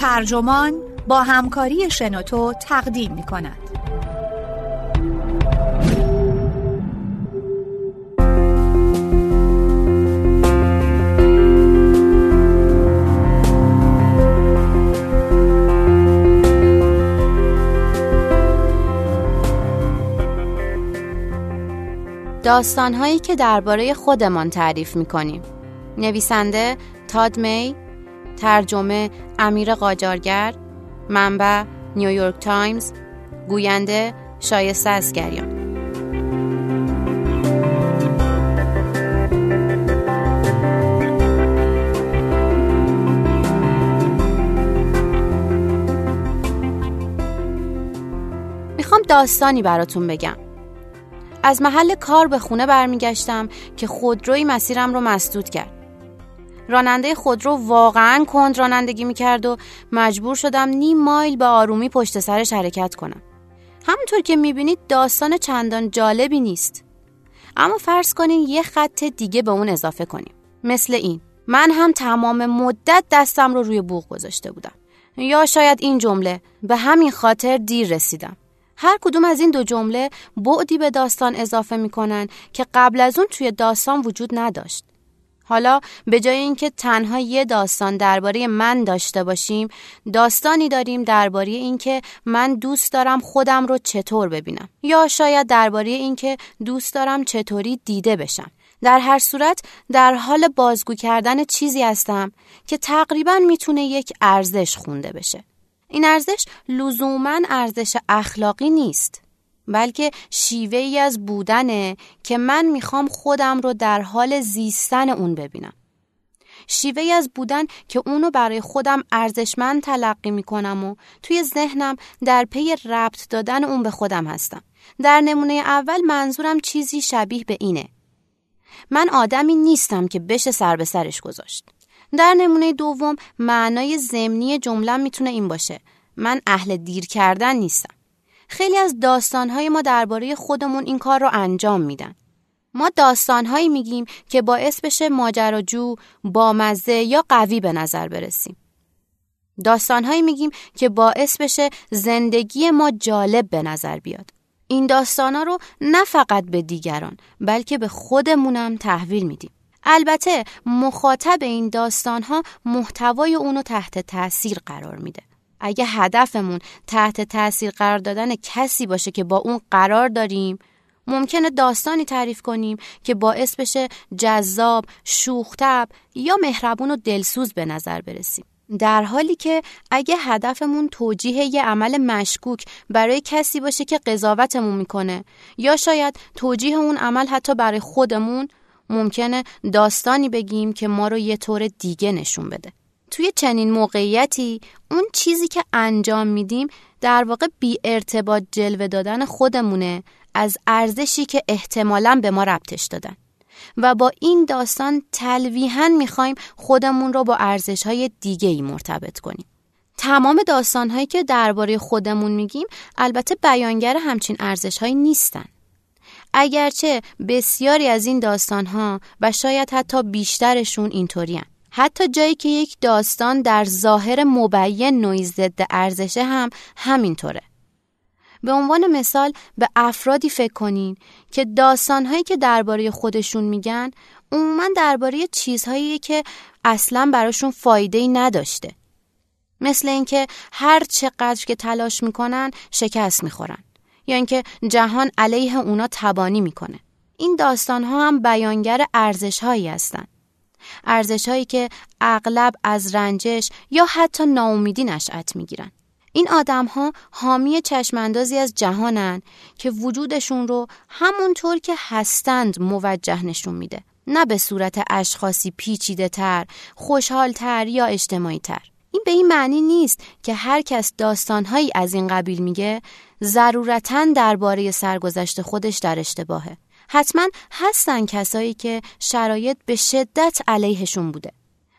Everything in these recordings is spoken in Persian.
ترجمان با همکاری شنوتو تقدیم می کند. داستانهایی که درباره خودمان تعریف می کنیم. نویسنده تاد می ترجمه امیر قاجارگر منبع نیویورک تایمز گوینده شایسته اسگریان می‌خوام داستانی براتون بگم. از محل کار به خونه برمیگشتم که خودروی مسیرم رو مسدود کرد. راننده خودرو واقعا کند رانندگی می‌کرد و مجبور شدم نیم مایل به آرومی پشت سرش حرکت کنم. همونطور که می‌بینید داستان چندان جالبی نیست. اما فرض کنین یه خط دیگه به اون اضافه کنیم. مثل این. من هم تمام مدت دستم رو روی بوغ گذاشته بودم. یا شاید این جمله. به همین خاطر دیر رسیدم. هر کدوم از این دو جمله بعدی به داستان اضافه می‌کنن که قبل از اون توی داستان وجود نداشت. حالا به جای اینکه تنها یه داستان درباره من داشته باشیم داستانی داریم درباره اینکه من دوست دارم خودم رو چطور ببینم. یا شاید درباره اینکه دوست دارم چطوری دیده بشم. در هر صورت در حال بازگو کردن چیزی هستم که تقریبا می‌تونه یک ارزش خونده بشه. این ارزش لزوما ارزش اخلاقی نیست. بلکه شیوه ای از بودنه که من می‌خوام خودم رو در حال زیستن اون ببینم. شیوه ای از بودن که اونو برای خودم ارزشمند تلقی می‌کنم و توی ذهنم در پی ربط دادن اون به خودم هستم. در نمونه اول منظورم چیزی شبیه به اینه. من آدمی نیستم که بشه سر به سرش گذاشت. در نمونه دوم معنای ضمنی جمله می‌تونه این باشه. من اهل دیر کردن نیستم. خیلی از داستانهای ما درباره خودمون این کار رو انجام میدن. ما داستانهایی میگیم که باعث بشه ماجراجو، بامزه یا قوی به نظر برسیم. داستانهایی میگیم که باعث بشه زندگی ما جالب به نظر بیاد. این داستانها رو نه فقط به دیگران بلکه به خودمونم تحویل میدیم. البته مخاطب این داستانها محتوای اونو تحت تاثیر قرار میده. اگه هدفمون تحت تاثیر قرار دادن کسی باشه که با اون قرار داریم ممکنه داستانی تعریف کنیم که باعث بشه جذاب، شوختب یا مهربون و دلسوز به نظر برسیم. در حالی که اگه هدفمون توجیه یه عمل مشکوک برای کسی باشه که قضاوتمون می‌کنه یا شاید توجیه اون عمل حتی برای خودمون ممکنه داستانی بگیم که ما رو یه طور دیگه نشون بده. توی چنین موقعیتی اون چیزی که انجام میدیم در واقع بی ارتباط جلوه دادن خودمونه از ارزشی که احتمالا به ما ربطش دادن. و با این داستان تلویحا می‌خوایم خودمون رو با ارزش های دیگه ای مرتبط کنیم. تمام داستان هایی که درباره خودمون میگیم البته بیانگر همچین ارزش هایی نیستن. اگرچه بسیاری از این داستان ها و شاید حتی بیشترشون اینطورین حتی جایی که یک داستان در ظاهر مبین نوعی ضد ارزشه هم همینطوره. به عنوان مثال به افرادی فکر کنین که داستانهایی که درباره خودشون میگن عموما درباره چیزهایی که اصلا براشون فایده ای نداشته. مثل اینکه هر چقدر که تلاش می‌کنن شکست می‌خورن یا اینکه جهان علیه اونا تبانی می‌کنه. این داستان ها هم بیانگر ارزش هایی هستند. ارزش هایی که اغلب از رنجش یا حتی ناامیدی نشأت می‌گیرن این آدم ها حامی چشماندازی از جهانن که وجودشون رو همونطور که هستند موجه نشون میده نه به صورت اشخاصی پیچیده تر، خوشحال تر یا اجتماعی تر. این به این معنی نیست که هر کس داستانهایی از این قبیل میگه ضرورتا درباره سرگذشت خودش در اشتباهه. حتما هستن کسایی که شرایط به شدت علیهشون بوده.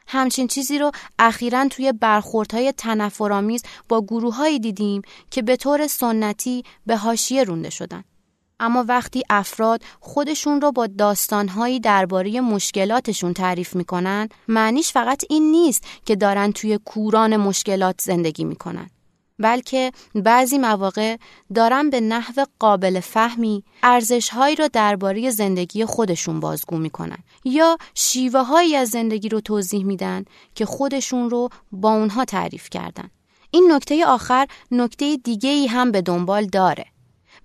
همچین چیزی رو اخیرا توی برخوردهای تنفرآمیز با گروههایی دیدیم که به طور سنتی به حاشیه رونده شدن. اما وقتی افراد خودشون رو با داستانهایی درباره مشکلاتشون تعریف می‌کنن معنیش فقط این نیست که دارن توی کوران مشکلات زندگی می‌کنن. بلکه بعضی مواقع دارن به نحو قابل فهمی ارزشهایی را درباره زندگی خودشون بازگو می‌کنن. یا شیوه هایی از زندگی رو توضیح میدن که خودشون رو با اونها تعریف کردن. این نکته آخر نکته دیگه ای هم به دنبال داره.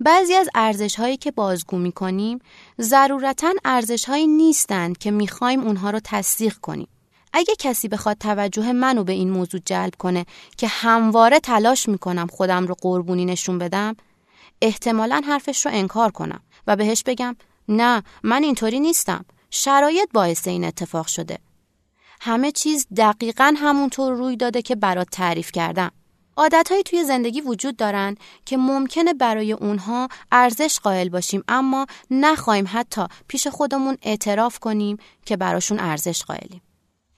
بعضی از ارزش هایی که بازگو می کنیم ضرورتا ارزش هایی نیستند که می خوایم اونها رو تصدیق کنیم. اگه کسی بخواد توجه منو به این موضوع جلب کنه که همواره تلاش می‌کنم خودم رو قربونی نشون بدم احتمالا حرفش رو انکار کنم و بهش بگم نه من اینطوری نیستم. شرایط باعث این اتفاق شده. همه چیز دقیقا همونطور روی داده که برات تعریف کردم. عادتهایی توی زندگی وجود دارن که ممکنه برای اونها ارزش قائل باشیم اما نخواهیم حتی پیش خودمون اعتراف کنیم که براشون ارزش قائلیم.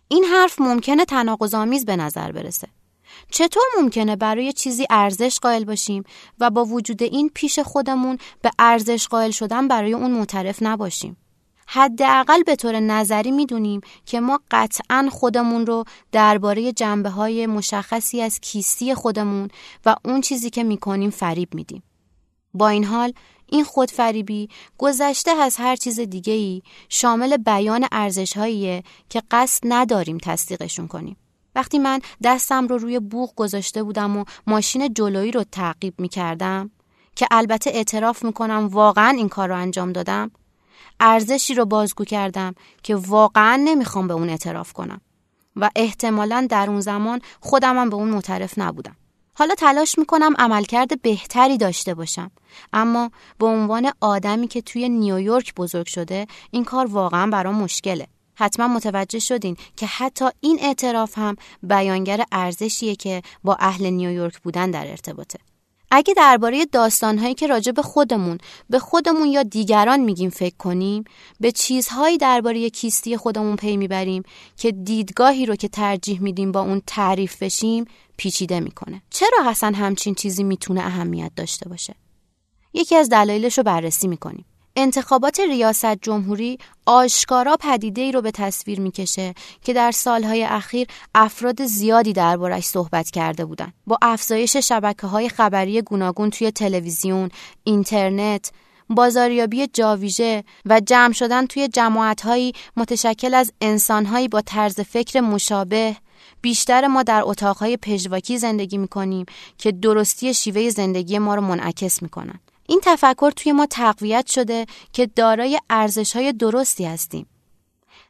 این حرف ممکنه تناقض‌آمیز به نظر برسه. چطور ممکنه برای چیزی ارزش قائل باشیم و با وجود این پیش خودمون به ارزش قائل شدن برای اون معترف نباشیم؟ حداقل به طور نظری می‌دونیم که ما قطعا خودمون رو درباره جنبه های مشخصی از کیستی خودمون و اون چیزی که می‌کنیم فریب میدیم. با این حال این خودفریبی گذشته از هر چیز دیگه ای شامل بیان ارزش که قصد نداریم تصدیقشون کنیم. وقتی من دستم رو روی بوغ گذاشته بودم و ماشین جلویی رو تعقیب می کردم که البته اعتراف می‌کنم واقعا این کار رو انجام دادم ارزشی رو بازگو کردم که واقعا نمی‌خوام به اون اعتراف کنم و احتمالا در اون زمان خودمم به اون معترف نبودم حالا تلاش می‌کنم عملکرد بهتری داشته باشم. اما به عنوان آدمی که توی نیویورک بزرگ شده این کار واقعا برام مشکله. حتما متوجه شدین که حتی این اعتراف هم بیانگر ارزشیه که با اهل نیویورک بودن در ارتباطه. اگه درباره داستانهایی که راجع به خودمون به خودمون یا دیگران میگیم فکر کنیم به چیزهایی درباره کیستی خودمون پی می‌بریم که دیدگاهی رو که ترجیح میدیم با اون تعریف بشیم پیچیده می‌کنه. چرا حسن همچین چیزی می‌تونه اهمیت داشته باشه؟ یکی از دلایلش رو بررسی می‌کنیم. انتخابات ریاست جمهوری آشکارا پدیده ای رو به تصویر می‌کشه که در سالهای اخیر افراد زیادی دربارش صحبت کرده بودند. با افزایش شبکه های خبری گوناگون توی تلویزیون، اینترنت، بازاریابی جاویژه و جمع شدن توی جماعتهایی متشکل از انسانهایی با طرز فکر مشابه بیشتر ما در اتاقهای پژواکی زندگی می‌کنیم که درستی شیوه زندگی ما رو منعکس می‌کنن. این تفکر توی ما تقویت شده که دارای ارزش های درستی هستیم.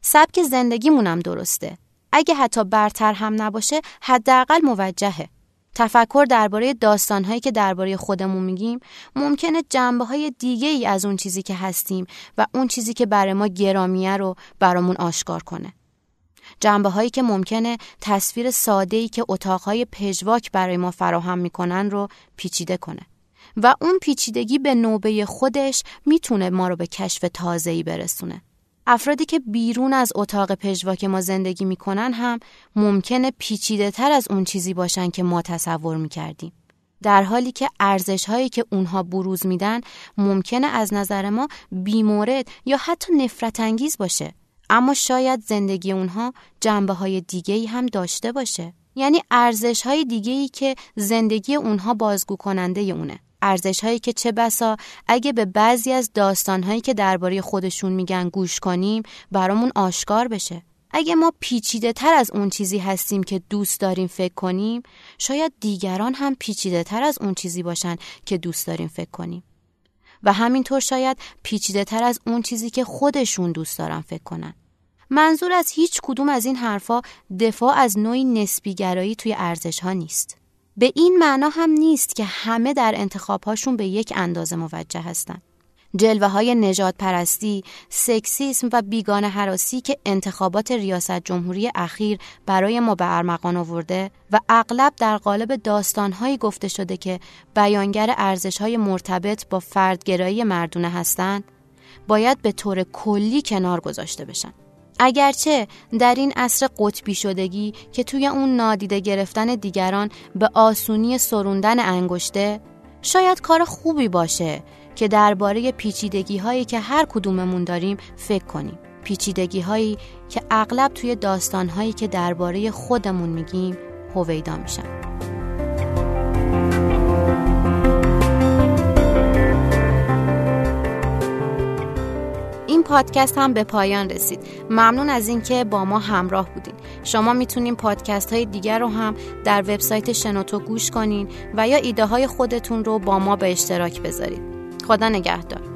سبک زندگیمونم درسته. اگه حتی برتر هم نباشه حداقل موجهه. تفکر درباره داستانهایی که درباره خودمون میگیم ممکنه جنبه های دیگه ای از اون چیزی که هستیم و اون چیزی که برای ما گرامیه رو برامون آشکار کنه. جنبه هایی که ممکنه تصویر ساده ای که اتاقهای پژواک برای ما فراهم می‌کنن رو پیچیده کنه. و اون پیچیدگی به نوبه خودش می‌تونه ما رو به کشف تازه‌ای برسونه. افرادی که بیرون از اتاق پژواک ما زندگی می‌کنن هم ممکنه پیچیده تر از اون چیزی باشن که ما تصور می‌کردیم. در حالی که ارزش هایی که اونها بروز میدن ممکنه از نظر ما بیمورد یا حتی نفرت انگیز باشه. اما شاید زندگی اونها جنبه های دیگه ای هم داشته باشه. یعنی ارزش های دیگه ای که زندگی اونها بازگو کننده اونه. ارزش هایی که چه بسا اگه به بعضی از داستان هایی که درباره خودشون میگن گوش کنیم برامون آشکار بشه. اگه ما پیچیده تر از اون چیزی هستیم که دوست داریم فکر کنیم شاید دیگران هم پیچیده تر از اون چیزی باشن که دوست داریم فکر کنیم. و همینطور شاید پیچیده تر از اون چیزی که خودشون دوست دارن فکر کنن. منظور از هیچ کدوم از این حرفا دفاع از نوعی نسبیگرایی توی ارزش ها نیست. به این معنا هم نیست که همه در انتخابهاشون به یک اندازه موجه هستند. جلوه های نجات پرستی، سکسیسم و بیگان حراسی که انتخابات ریاست جمهوری اخیر برای ما به ارمغان آورده و اغلب در قالب داستانهایی گفته شده که بیانگر ارزش های مرتبط با فردگرایی مردونه هستند، باید به طور کلی کنار گذاشته بشن. اگرچه در این عصر قطبی شدگی که توی اون نادیده گرفتن دیگران به آسونی سروندن انگشته شاید کار خوبی باشه که درباره پیچیدگی هایی که هر کدوممون داریم فکر کنیم. پیچیدگی هایی که اغلب توی داستان هایی که درباره خودمون میگیم هویدا میشن. پادکست هم به پایان رسید. ممنون از اینکه با ما همراه بودین. شما می‌تونین پادکست های دیگر رو هم در وبسایت شنوتو گوش کنین و یا ایده های خودتون رو با ما به اشتراک بذارید خدا نگهدار.